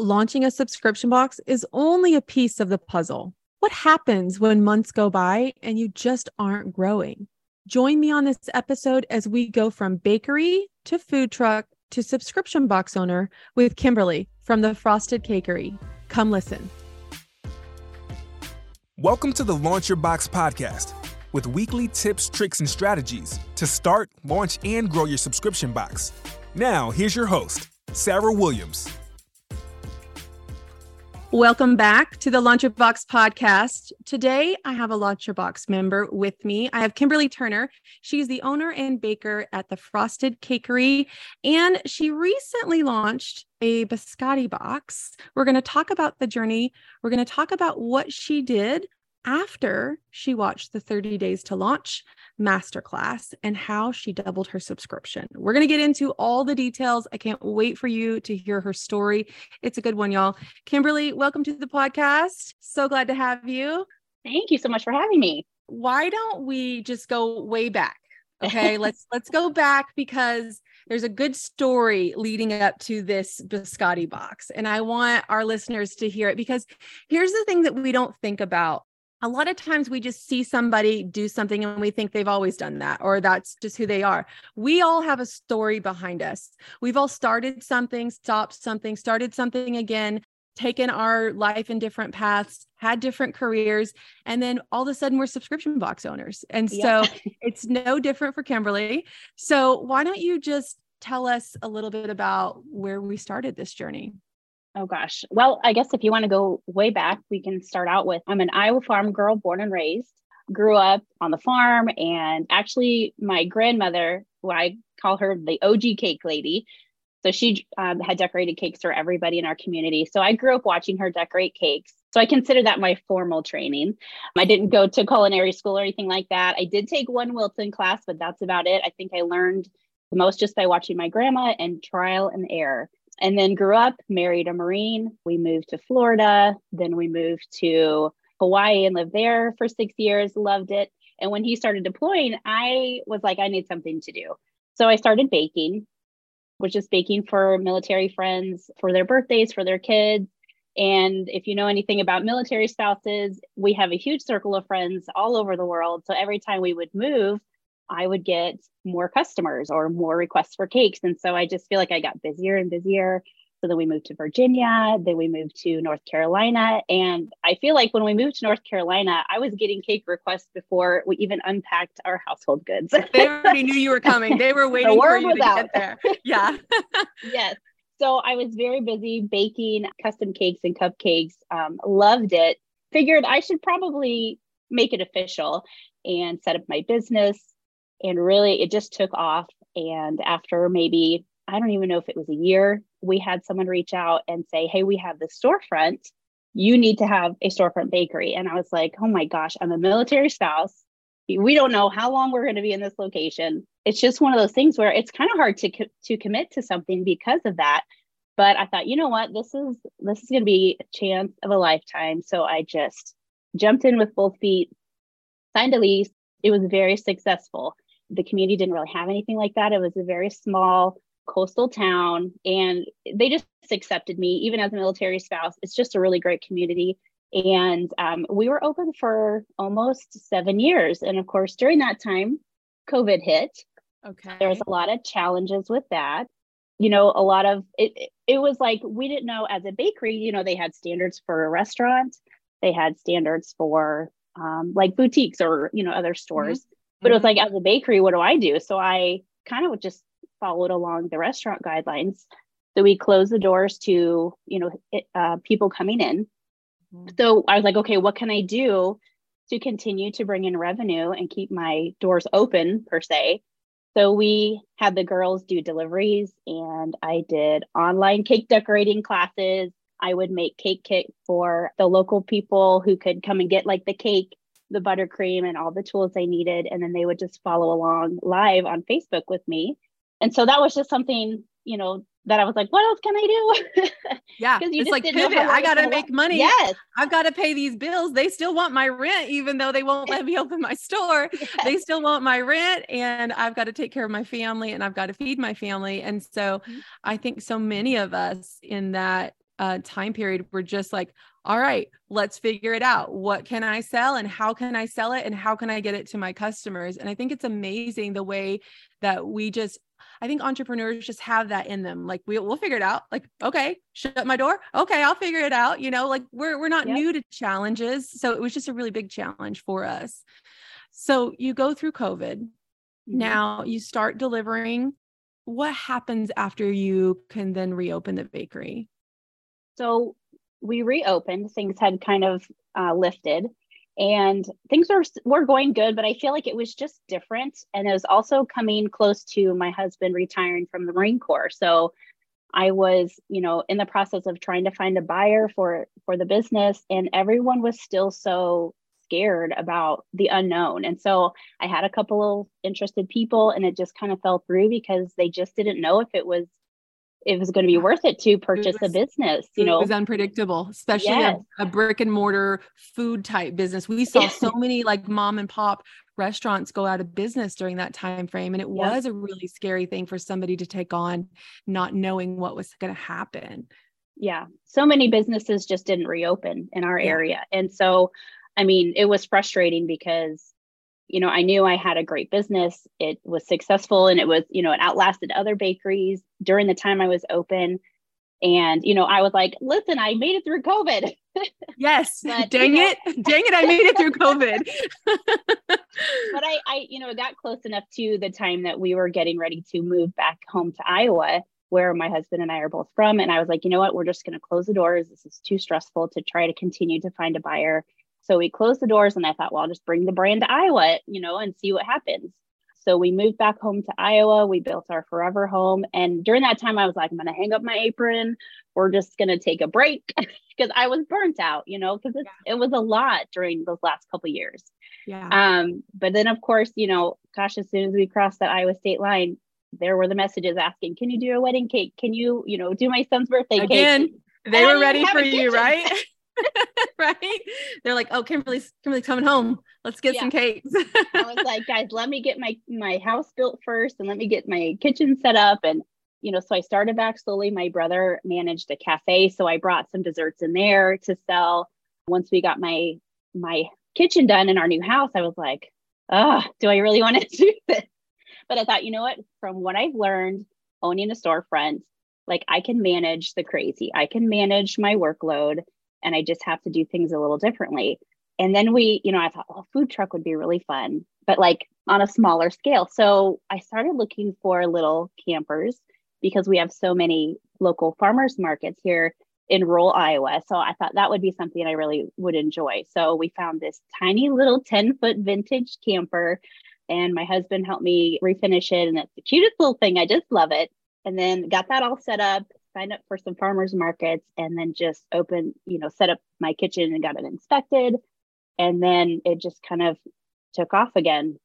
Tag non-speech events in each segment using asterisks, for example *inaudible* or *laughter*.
launching a subscription box is only a piece of the puzzle. What happens when months go by and you just aren't growing? Join me on this episode as we go from bakery to food truck to subscription box owner with Kimberly from the Frosted Cakery. Come listen. Welcome to the Launch Your Box podcast with weekly tips, tricks, and strategies to start, launch, and grow your subscription box. Now, here's your host, Sarah Williams. Welcome back to the Launch Your Box podcast. Today, I have a Launch Your Box member with me. I have Kimberly Turner. She's the owner and baker at the Frosted Cakery, and she recently launched a biscotti box. We're going to talk about the journey. We're going to talk about what she did after she watched the 30 Days to Launch masterclass and how she doubled her subscription. We're going to get into all the details. I can't wait for you to hear her story. It's a good one, y'all. Kimberly, welcome to the podcast. So glad to have you. Thank you so much for having me. Why don't we just go way back? Okay, *laughs* let's let's go back because there's a good story leading up to this biscotti box and I want our listeners to hear it because here's the thing that we don't think about a lot of times we just see somebody do something and we think they've always done that or that's just who they are. We all have a story behind us. We've all started something, stopped something, started something again, taken our life in different paths, had different careers, and then all of a sudden we're subscription box owners. And so it's no different for Kimberly. So why don't you just tell us a little bit about where we started this journey? Oh gosh. Well, I guess if you want to go way back, we can start out with I'm an Iowa farm girl born and raised. Grew up on the farm and actually my grandmother, who I call her the OG cake lady, so she um, had decorated cakes for everybody in our community. So I grew up watching her decorate cakes. So I consider that my formal training. I didn't go to culinary school or anything like that. I did take one Wilton class, but that's about it. I think I learned the most just by watching my grandma and trial and error and then grew up, married a Marine. We moved to Florida. Then we moved to Hawaii and lived there for six years, loved it. And when he started deploying, I was like, I need something to do. So I started baking, which is baking for military friends for their birthdays, for their kids. And if you know anything about military spouses, we have a huge circle of friends all over the world. So every time we would move, I would get more customers or more requests for cakes. And so I just feel like I got busier and busier. So then we moved to Virginia, then we moved to North Carolina. And I feel like when we moved to North Carolina, I was getting cake requests before we even unpacked our household goods. they already knew you were *laughs* coming. They were waiting the for you to out. get there. Yeah. *laughs* *laughs* yes. So I was very busy baking custom cakes and cupcakes. Um, loved it. Figured I should probably make it official and set up my business and really it just took off. And after maybe i don't even know if it was a year we had someone reach out and say hey we have this storefront. You need to have a storefront bakery. And i was like oh my gosh i'm a military spouse. We don't know how long we're going to be in this location. It's just one of those things where it's kind of hard to to commit to something because of that. But i thought you know what? This is this is going to be a chance of a lifetime. So i just jumped in with both feet signed a lease. It was very successful the community didn't really have anything like that. It was a very small coastal town and they just accepted me even as a military spouse. It's just a really great community. And um, we were open for almost seven years. And of course, during that time, COVID hit. Okay. There was a lot of challenges with that. You know, a lot of it, it was like we didn't know as a bakery, you know, they had standards for a restaurant, they had standards for um, like boutiques or, you know, other stores. Mm-hmm but it was like as a bakery, what do I do? So I kind of just followed along the restaurant guidelines. So we closed the doors to, you know, it, uh, people coming in. Mm-hmm. So I was like, okay, what can I do to continue to bring in revenue and keep my doors open per se? So we had the girls do deliveries and I did online cake decorating classes. I would make cake kit for the local people who could come and get like the cake the buttercream and all the tools they needed. And then they would just follow along live on Facebook with me. And so that was just something, you know, that I was like, what else can I do? *laughs* yeah. you it's like pivot. I got to make money. Yes. I've got to pay these bills. They still want my rent, even though they won't let *laughs* me open my store. Yes. They still want my rent and I've got to take care of my family and I've got to feed my family. And so mm-hmm. I think so many of us in that uh, time period we're just like all right let's figure it out what can i sell and how can i sell it and how can i get it to my customers and i think it's amazing the way that we just I think entrepreneurs just have that in them. Like we, we'll figure it out. Like, okay, shut my door. Okay, I'll figure it out. You know, like we're we're not yep. new to challenges. So it was just a really big challenge for us. So you go through COVID. Mm-hmm. Now you start delivering. What happens after you can then reopen the bakery? So we reopened. Things had kind of uh, lifted and things were were going good but i feel like it was just different and it was also coming close to my husband retiring from the marine corps so i was you know in the process of trying to find a buyer for for the business and everyone was still so scared about the unknown and so i had a couple of interested people and it just kind of fell through because they just didn't know if it was it was going to be worth it to purchase was, a business you know? it was unpredictable especially yes. a, a, brick and mortar food type business. We saw so *laughs* many like mom and pop restaurants go out of business during that time frame and it was a really scary thing for somebody to take on not knowing what was going to happen. Yeah. So many businesses just didn't reopen in our yeah. area. And so i mean it was frustrating because you know, I knew I had a great business. It was successful and it was, you know, it outlasted other bakeries during the time I was open. And, you know, I was like, listen, I made it through COVID. *laughs* Yes. but, Dang it. *laughs* Dang it. I made it through COVID. *laughs* but I, I, you know, got close enough to the time that we were getting ready to move back home to Iowa, where my husband and I are both from. And I was like, you know what? We're just going to close the doors. This is too stressful to try to continue to find a buyer. So we closed the doors and I thought, well, I'll just bring the brand to Iowa, you know, and see what happens. So we moved back home to Iowa. We built our forever home. And during that time, I was like, I'm going to hang up my apron. We're just going to take a break *laughs* because I was burnt out, you know, because yeah. it was a lot during those last couple years. Yeah. Um, but then, of course, you know, gosh, as soon as we crossed that Iowa state line, there were the messages asking, can you do a wedding cake? Can you, you know, do my son's birthday Again, cake? They and were ready for you, right? *laughs* *laughs* right? They're like, oh, Kimberly's Kimberly's coming home. Let's get yeah. some cakes. *laughs* I was like, guys, let me get my my house built first, and let me get my kitchen set up. And you know, so I started back slowly. My brother managed a cafe, so I brought some desserts in there to sell. Once we got my my kitchen done in our new house, I was like, ah, oh, do I really want to *laughs* do this? But I thought, you know what? From what I've learned owning a storefront, like I can manage the crazy. I can manage my workload and I just have to do things a little differently. And then we, you know, I thought, oh, food truck would be really fun, but like on a smaller scale. So I started looking for little campers because we have so many local farmers markets here in rural Iowa. So I thought that would be something I really would enjoy. So we found this tiny little 10 foot vintage camper, and my husband helped me refinish it. And it's the cutest little thing. I just love it. And then got that all set up signed up for some farmers markets and then just opened, you know, set up my kitchen and got it inspected. And then it just kind of took off again.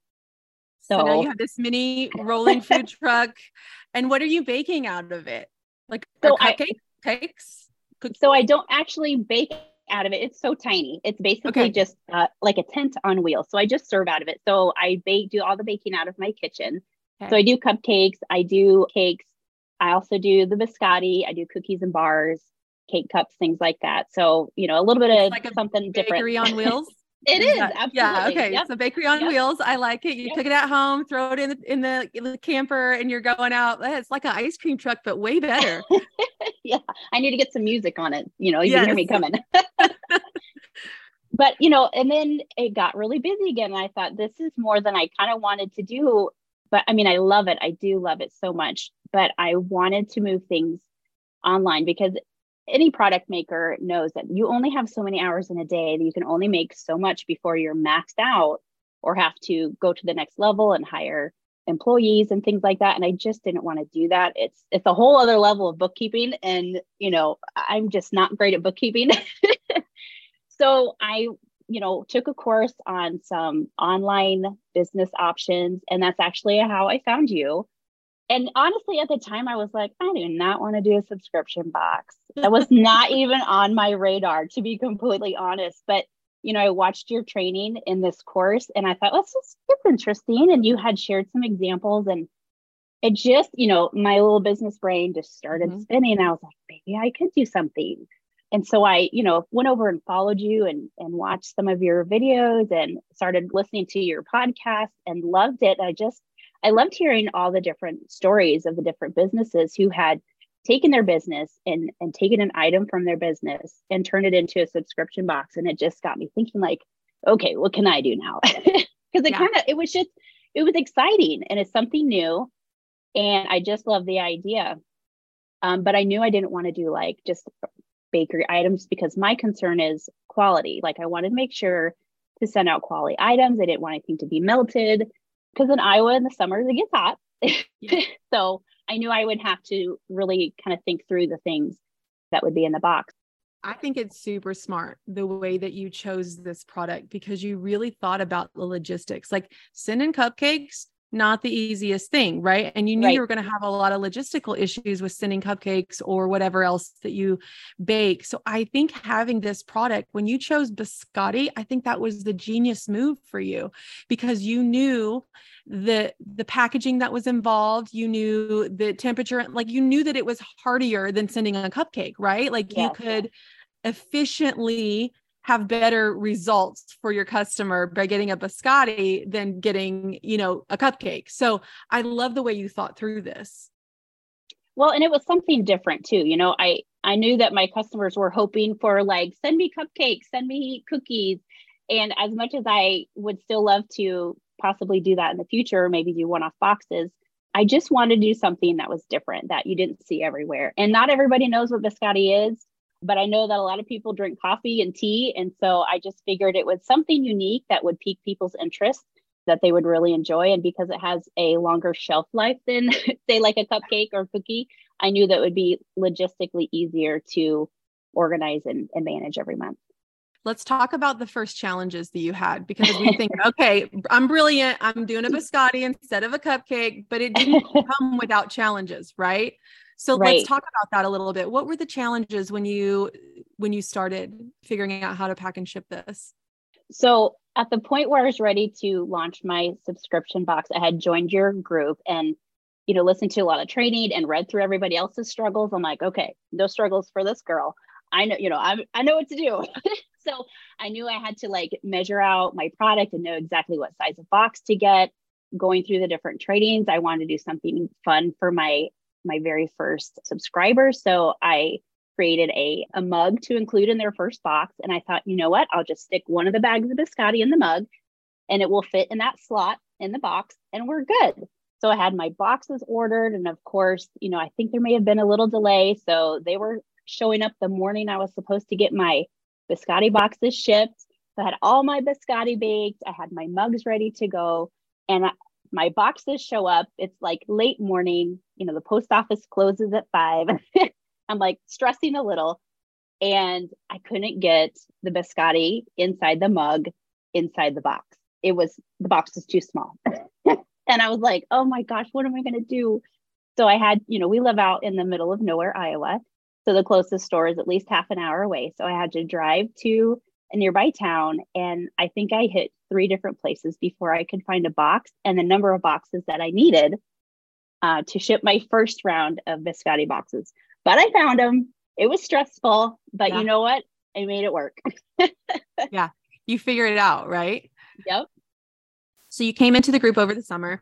So, so now you have this mini rolling food *laughs* truck. And what are you baking out of it? Like so cupcake, I, cakes? Cookies? So I don't actually bake out of it. It's so tiny. It's basically okay. just uh, like a tent on wheels. So I just serve out of it. So I bake, do all the baking out of my kitchen. Okay. So I do cupcakes, I do cakes, I also do the biscotti. I do cookies and bars, cake cups, things like that. So, you know, a little bit it's of like something different. Bakery on *laughs* wheels. it is, absolutely. Yeah. Okay. Yep. So bakery on yep. wheels. I like it. You yep. cook it at home, throw it in the, in the, in the camper and you're going out. It's like an ice cream truck, but way better. *laughs* yeah. I need to get some music on it. You know, you yes. can hear me coming. *laughs* but you know, and then it got really busy again. And I thought this is more than I kind of wanted to do but I mean, I love it. I do love it so much. But I wanted to move things online because any product maker knows that you only have so many hours in a day that you can only make so much before you're maxed out or have to go to the next level and hire employees and things like that and i just didn't want to do that it's it's a whole other level of bookkeeping and you know i'm just not great at bookkeeping *laughs* so i you know, took a course on some online business options. And that's actually how I found you. And honestly, at the time, I was like, I do not want to do a subscription box. That was not *laughs* even on my radar, to be completely honest. But, you know, I watched your training in this course and I thought, well, this is it's interesting. And you had shared some examples and it just, you know, my little business brain just started mm-hmm. spinning. I was like, maybe I could do something. And so I, you know, went over and followed you and and watched some of your videos and started listening to your podcast and loved it. I just I loved hearing all the different stories of the different businesses who had taken their business and and taken an item from their business and turned it into a subscription box. And it just got me thinking like, okay, what can I do now? *laughs* Because it yeah. kind of it was just it was exciting and it's something new. And I just love the idea. Um, but I knew I didn't want to do like just bakery items because my concern is quality. Like I wanted to make sure to send out quality items. I didn't want anything to be melted because in Iowa in the summers it gets hot. Yeah. *laughs* so I knew I would have to really kind of think through the things that would be in the box. I think it's super smart the way that you chose this product because you really thought about the logistics. Like sending cupcakes, not the easiest thing, right? And you knew right. you were going to have a lot of logistical issues with sending cupcakes or whatever else that you bake. So I think having this product, when you chose biscotti, I think that was the genius move for you because you knew the the packaging that was involved you knew the temperature like you knew that it was hardier than sending a cupcake right like yes. you could efficiently have better results for your customer by getting a biscotti than getting, you know, a cupcake. So I love the way you thought through this. Well, and it was something different too. You know, I I knew that my customers were hoping for like send me cupcakes, send me cookies. And as much as I would still love to possibly do that in the future, maybe do one-off boxes, I just wanted to do something that was different that you didn't see everywhere. And not everybody knows what biscotti is but I know that a lot of people drink coffee and tea. And so I just figured it was something unique that would pique people's interest that they would really enjoy. And because it has a longer shelf life than, *laughs* say, like a cupcake or cookie, I knew that would be logistically easier to organize and, and manage every month. Let's talk about the first challenges that you had because we think, *laughs* okay, I'm brilliant. I'm doing a biscotti instead of a cupcake, but it didn't *laughs* come without challenges, right? So right. let's talk about that a little bit. What were the challenges when you when you started figuring out how to pack and ship this? So at the point where I was ready to launch my subscription box, I had joined your group and you know listened to a lot of training and read through everybody else's struggles. I'm like, okay, no struggles for this girl. I know, you know, I I know what to do. *laughs* so I knew I had to like measure out my product and know exactly what size of box to get. Going through the different trainings, I wanted to do something fun for my my very first subscribers. So I created a, a mug to include in their first box. And I thought, you know what? I'll just stick one of the bags of biscotti in the mug and it will fit in that slot in the box and we're good. So I had my boxes ordered. And of course, you know, I think there may have been a little delay. So they were showing up the morning I was supposed to get my biscotti boxes shipped. So I had all my biscotti baked. I had my mugs ready to go. And my boxes show up. It's like late morning. You know, the post office closes at five. *laughs* I'm like stressing a little. And I couldn't get the biscotti inside the mug, inside the box. It was the box was too small. *laughs* and I was like, oh my gosh, what am I going to do? So I had, you know, we live out in the middle of nowhere, Iowa. So the closest store is at least half an hour away. So I had to drive to a nearby town. And I think I hit three different places before I could find a box and the number of boxes that I needed uh, to ship my first round of biscotti boxes. But I found them. It was stressful, but yeah. you know what? I made it work. *laughs* yeah. You figured it out, right? Yep. So you came into the group over the summer.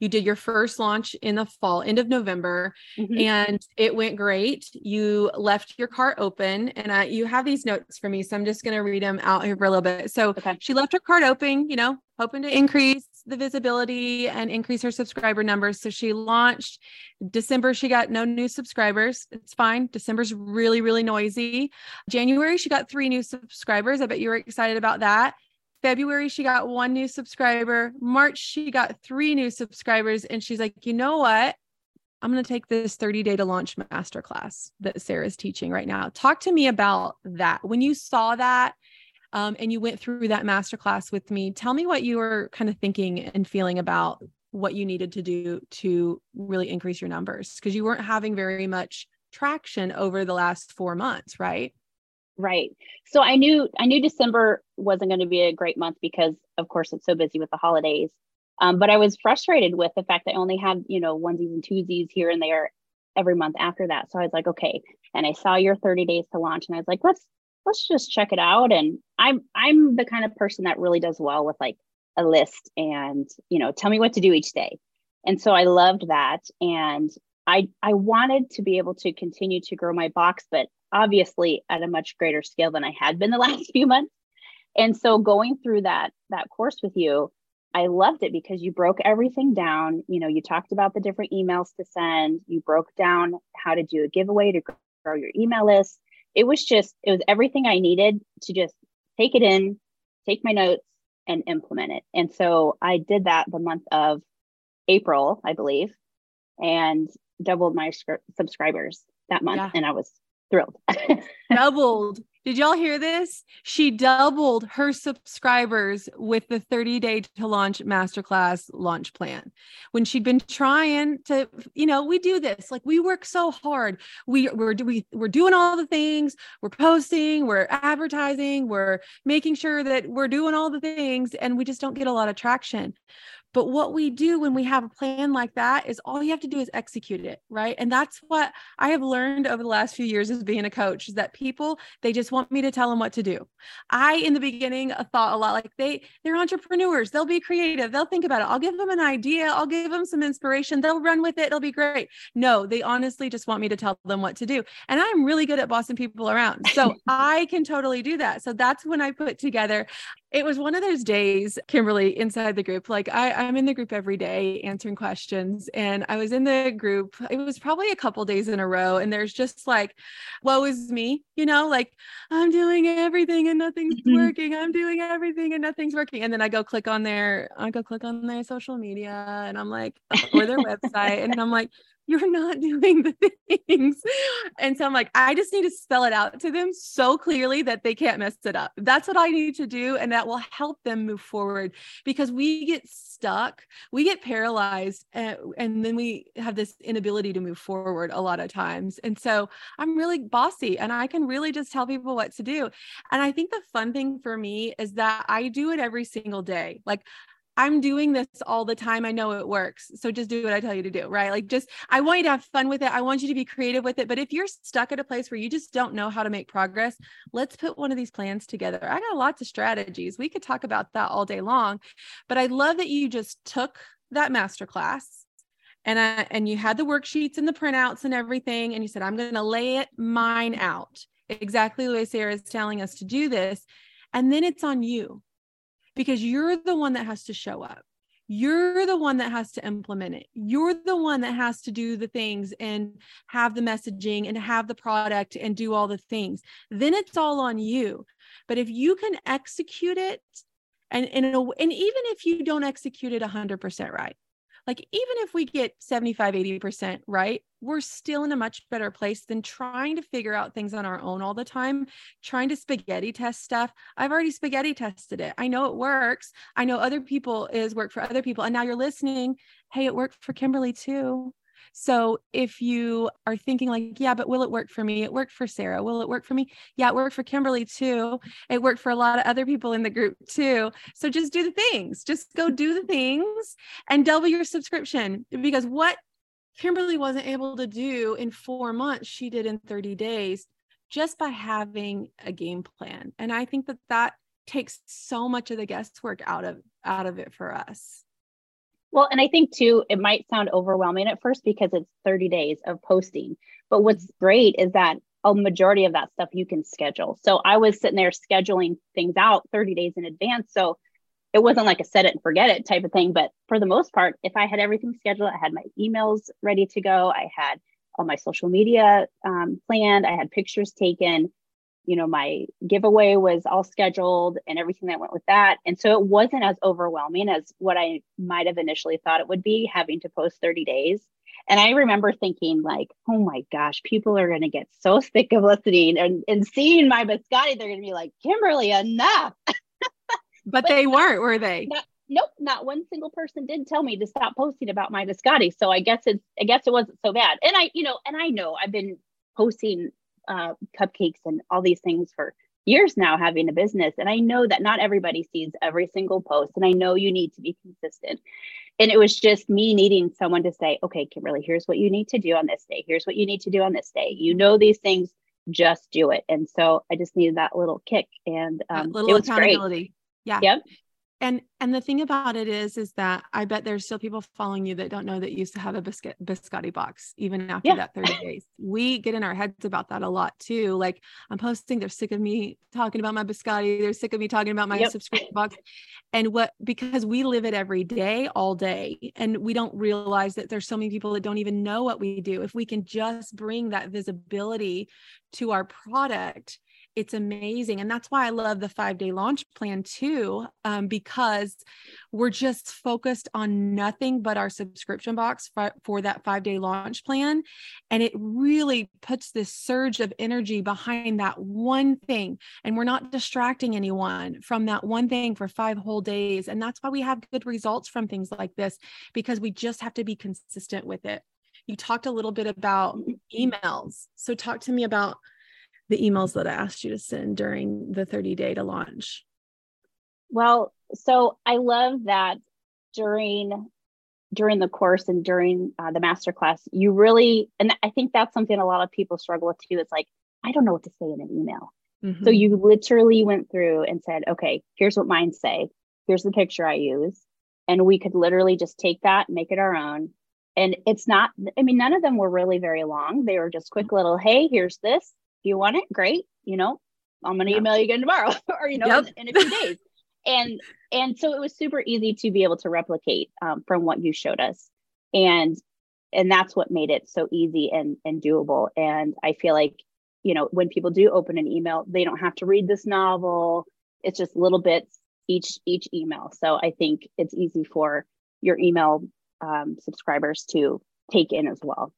You did your first launch in the fall, end of November, mm-hmm. and it went great. You left your cart open, and I, you have these notes for me, so I'm just going to read them out here for a little bit. So okay. she left her cart open, you know, hoping to increase the visibility and increase her subscriber numbers. So she launched December. She got no new subscribers. It's fine. December's really, really noisy. January, she got three new subscribers. I bet you were excited about that. February, she got one new subscriber. March, she got three new subscribers. And she's like, you know what? I'm going to take this 30 day to launch masterclass that Sarah's teaching right now. Talk to me about that. When you saw that um, and you went through that masterclass with me, tell me what you were kind of thinking and feeling about what you needed to do to really increase your numbers because you weren't having very much traction over the last four months, right? Right. So I knew I knew December wasn't going to be a great month because of course it's so busy with the holidays. Um, but I was frustrated with the fact that I only had, you know, onesies and twosies here and there every month after that. So I was like, okay. And I saw your 30 days to launch and I was like, let's let's just check it out. And I'm I'm the kind of person that really does well with like a list and you know, tell me what to do each day. And so I loved that. And I I wanted to be able to continue to grow my box, but obviously at a much greater scale than I had been the *laughs* last few months. And so going through that that course with you, I loved it because you broke everything down. You know, you talked about the different emails to send, you broke down how to do a giveaway to grow your email list. It was just, it was everything I needed to just take it in, take my notes, and implement it. And so I did that the month of April, I believe, and doubled my subscribers that month. Yeah. And I was thrilled. *laughs* doubled. Did y'all hear this? She doubled her subscribers with the 30 day to launch masterclass launch plan. When she'd been trying to, you know, we do this like we work so hard. We we're we, we're doing all the things. We're posting. We're advertising. We're making sure that we're doing all the things, and we just don't get a lot of traction. But what we do when we have a plan like that is all you have to do is execute it, right? And that's what I have learned over the last few years as being a coach is that people they just want me to tell them what to do. I in the beginning uh, thought a lot like they they're entrepreneurs, they'll be creative, they'll think about it. I'll give them an idea, I'll give them some inspiration, they'll run with it, it'll be great. No, they honestly just want me to tell them what to do. And I'm really good at bossing people around. So *laughs* I can totally do that. So that's when I put together it was one of those days, Kimberly, inside the group. Like I, I'm in the group every day answering questions. And I was in the group, it was probably a couple days in a row. And there's just like, woe is me, you know, like I'm doing everything and nothing's mm-hmm. working. I'm doing everything and nothing's working. And then I go click on their, I go click on their social media and I'm like, or their website. And I'm like, you're not *laughs* doing the things. And so I'm like, I just need to spell it out to them so clearly that they can't mess it up. That's what I need to do. And that will help them move forward because we get stuck, we get paralyzed, and, and then we have this inability to move forward a lot of times. And so I'm really bossy and I can really just tell people what to do. And I think the fun thing for me is that I do it every single day. Like I'm doing this all the time. I know it works. So just do what I tell you to do, right? Like just I want you to have fun with it. I want you to be creative with it. But if you're stuck at a place where you just don't know how to make progress, let's put one of these plans together. I got lots of strategies. We could talk about that all day long. But I love that you just took that masterclass and I, and you had the worksheets and the printouts and everything and you said I'm going to lay it mine out exactly the way Sarah is telling us to do this and then it's on you because you're the one that has to show up. You're the one that has to implement it. You're the one that has to do the things and have the messaging and have the product and do all the things. Then it's all on you. But if you can execute it, and, and, and even if you don't execute it 100% right, like even if we get 75 80% right we're still in a much better place than trying to figure out things on our own all the time trying to spaghetti test stuff i've already spaghetti tested it i know it works i know other people is work for other people and now you're listening hey it worked for kimberly too so if you are thinking like, yeah, but will it work for me? It worked for Sarah. Will it work for me? Yeah, it worked for Kimberly too. It worked for a lot of other people in the group too. So just do the things. Just go do the things and double your subscription because what Kimberly wasn't able to do in 4 months, she did in 30 days just by having a game plan. And I think that that takes so much of the guesswork out of out of it for us. Well, and I think too, it might sound overwhelming at first because it's 30 days of posting. But what's mm-hmm. great is that a majority of that stuff you can schedule. So I was sitting there scheduling things out 30 days in advance. So it wasn't like a set it and forget it type of thing. But for the most part, if I had everything scheduled, I had my emails ready to go, I had all my social media um, planned, I had pictures taken you know my giveaway was all scheduled and everything that went with that and so it wasn't as overwhelming as what i might have initially thought it would be having to post 30 days and i remember thinking like oh my gosh people are going to get so *laughs* sick of listening and, and seeing my biscotti they're going to be like kimberly enough *laughs* but, but they weren't were they not, nope not one single person did tell me to stop posting about my biscotti so i guess it's i guess it wasn't so bad and i you know and i know i've been posting uh, cupcakes and all these things for years now having a business. And I know that not everybody sees every single post. And I know you need to be consistent. And it was just me needing someone to say, okay, Kimberly, here's what you need to do on this day. Here's what you need to do on this day. You know these things, just do it. And so I just needed that little kick and um, little accountability. Great. Yeah. Yep and and the thing about it is is that i bet there's still people following you that don't know that you used to have a biscuit biscotti box even after yeah. that 30 days we get in our heads about that a lot too like i'm posting they're sick of me talking about my biscotti they're sick of me talking about my yep. subscription box and what because we live it every day all day and we don't realize that there's so many people that don't even know what we do if we can just bring that visibility to our product it's amazing. And that's why I love the five day launch plan too, um, because we're just focused on nothing but our subscription box for, for that five day launch plan. And it really puts this surge of energy behind that one thing. And we're not distracting anyone from that one thing for five whole days. And that's why we have good results from things like this, because we just have to be consistent with it. You talked a little bit about emails. So, talk to me about the emails that I asked you to send during the 30 day to launch? Well, so I love that during during the course and during uh, the masterclass, you really, and I think that's something a lot of people struggle with too. It's like, I don't know what to say in an email. Mm-hmm. So you literally went through and said, okay, here's what mine say. Here's the picture I use. And we could literally just take that, make it our own. And it's not, I mean, none of them were really very long. They were just quick little, hey, here's this you want it, great. You know, I'm going to email you again tomorrow *laughs* or, you know, yep. in, in, a few *laughs* days. and, and so it was super easy to be able to replicate um, from what you showed us. And, and that's what made it so easy and, and doable. And I feel like, you know, when people do open an email, they don't have to read this novel. It's just little bits each, each email. So I think it's easy for your email um, subscribers to take in as well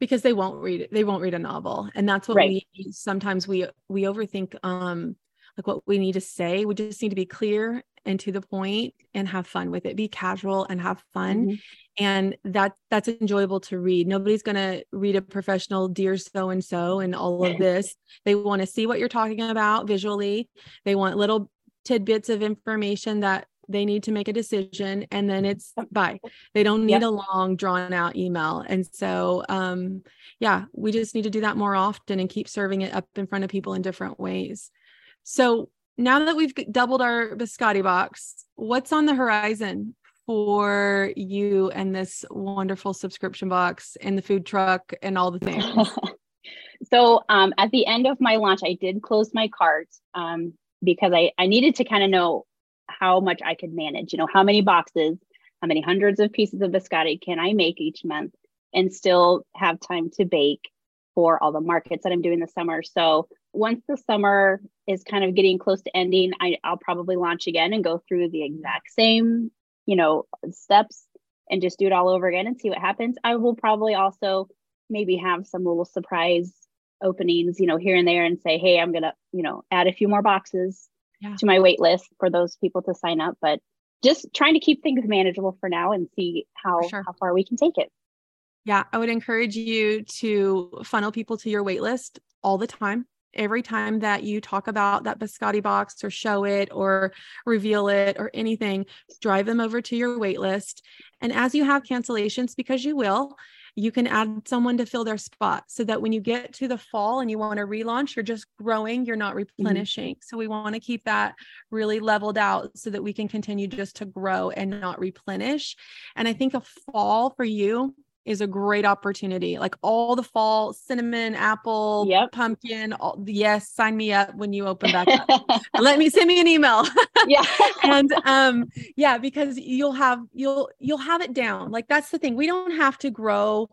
because they won't read it they won't read a novel. And that's what right. we sometimes we we overthink um like what we need to say. We just need to be clear and to the point and have fun with it. Be casual and have fun. Mm-hmm. and that that's enjoyable to read. Nobody's going to read a professional dear so and so and all of this. They want to see what you're talking about visually. They want little tidbits of information that they need to make a decision and then it's bye. They don't need yep. a long drawn out email. And so um yeah we just need to do that more often and keep serving it up in front of people in different ways. So now that we've doubled our biscotti box what's on the horizon for you and this wonderful subscription box and the food truck and all the things? *laughs* So um, at the end of my launch i did close my cart um, because I, I needed to kind of know how much I could manage. You know, how many boxes, how many hundreds of pieces of biscotti can I make each month and still have time to bake for all the markets that I'm doing this summer. So once the summer is kind of getting close to ending, I, I'll probably launch again and go through the exact same, you know, steps and just do it all over again and see what happens. I will probably also maybe have some little surprise openings, you know, here and there and say, hey, I'm gonna, you know, add a few more boxes yeah. to my wait list for those people to sign up. But just trying to keep things manageable for now and see how sure. how far we can take it. Yeah, I would encourage you to funnel people to your wait list all the time. Every time that you talk about that biscotti box or show it or reveal it or anything, drive them over to your wait list. And as you have cancellations, because you will, you can add someone to fill their spot so that when you get to the fall and you want to relaunch, you're just growing, you're not mm-hmm. replenishing. Mm-hmm. So we want to keep that really leveled out so that we can continue just to grow and not replenish. And I think a fall for you is a great opportunity. Like all the fall cinnamon, apple, yep. pumpkin. All, yes, sign me up when you open back up. *laughs* Let me send me an email. yeah. *laughs* and um yeah, because you'll have you'll you'll have it down. Like that's the thing. We don't have to grow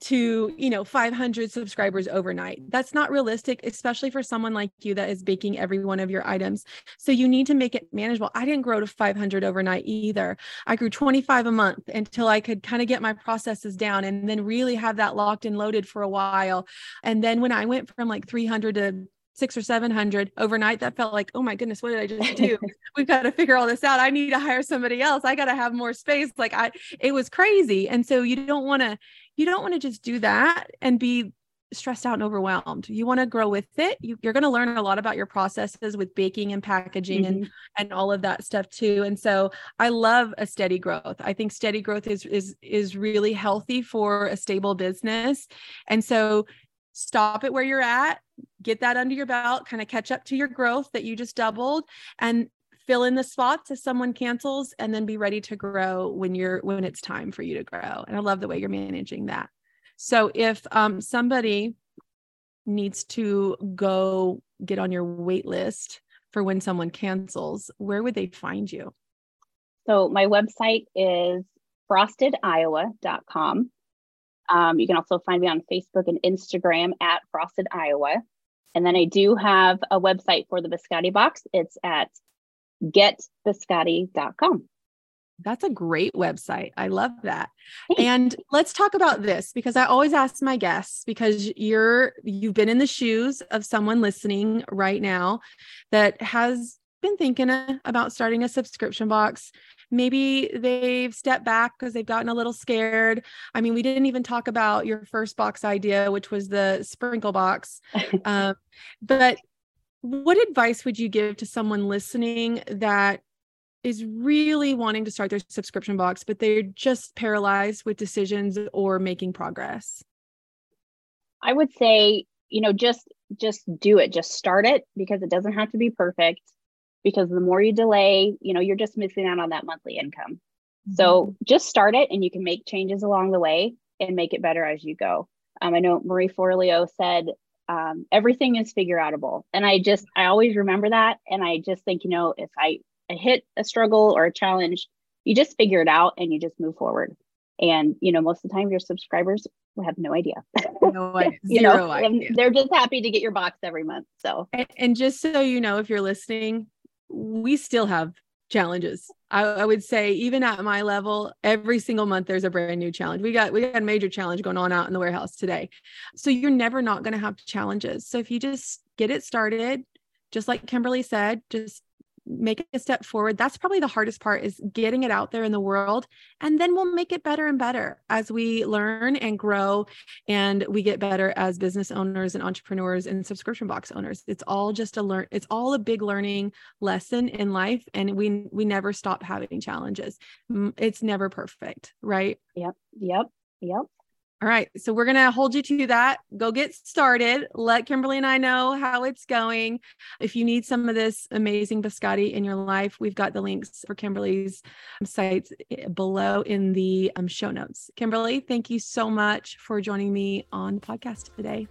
to, you know, 500 subscribers overnight. That's not realistic, especially for someone like you that is baking every one of your items. So you need to make it manageable. I didn't grow to 500 overnight either. I grew 25 a month until I could kind of get my processes down down and then really have that locked and loaded for a while. And then when I went from like 300 to six or 700 overnight, that felt like, oh my goodness, what did I just do? *laughs* We've got to figure all this out. I need to hire somebody else. I got to have more space. Like I, it was crazy. And so you don't want to, you don't want to just do that and be stressed out and overwhelmed. You want to grow with it. You, are going to learn a lot about your processes with baking and packaging mm-hmm. and and all of that stuff too. And so I love a steady growth. I think steady growth is is is really healthy for a stable business. And so stop it where you're at, get that under your belt, kind of catch up to your growth that you just doubled and fill in the spots if someone cancels and then be ready to grow when you're when it's time for you to grow. And I love the way you're managing that. So if um, somebody needs to go get on your wait list for when someone cancels, where would they find you? So my website is frostediowa.com. Um, you can also find me on Facebook and Instagram at Frosted Iowa. And then I do have a website for the Biscotti box. It's at getbiscotti.com. That's a great website. I love that. And let's talk about this because I always ask my guests because you're you've been in the shoes of someone listening right now that has been thinking about starting a subscription box. Maybe they've stepped back because they've gotten a little scared. I mean, we didn't even talk about your first box idea, which was the sprinkle box. *laughs* um, but what advice would you give to someone listening that is really wanting to start their subscription box, but they're just paralyzed with decisions or making progress? I would say, you know, just just do it. Just start it because it doesn't have to be perfect. Because the more you delay, you know, you're just missing out on that monthly income. Mm-hmm. So just start it and you can make changes along the way and make it better as you go. Um, I know Marie Forleo said um, everything is figure outable. And I just, I always remember that. And I just think, you know, if I a hit a struggle or a challenge, you just figure it out and you just move forward. And you know, most of the time your subscribers will have no idea. No *laughs* idea. you know, idea. they're just happy to get your box every month. So and, and just so you know, if you're listening, we still have challenges. I, I, would say even at my level, every single month there's a brand new challenge. We got we got a major challenge going on out in the warehouse today. So you're never not going to have challenges. So if you just get it started, just like Kimberly said, just make a step forward that's probably the hardest part is getting it out there in the world and then we'll make it better and better as we learn and grow and we get better as business owners and entrepreneurs and subscription box owners. It's all just a learn it's all a big learning lesson in life and we we never stop having challenges. It's never perfect right? Yep yep yep all right. So we're going to hold you to that. Go get started. Let Kimberly and I know how it's going. If you need some of this amazing biscotti in your life, we've got the links for Kimberly's sites eh, below in the um, show notes. Kimberly, thank you so much for joining me on the podcast today.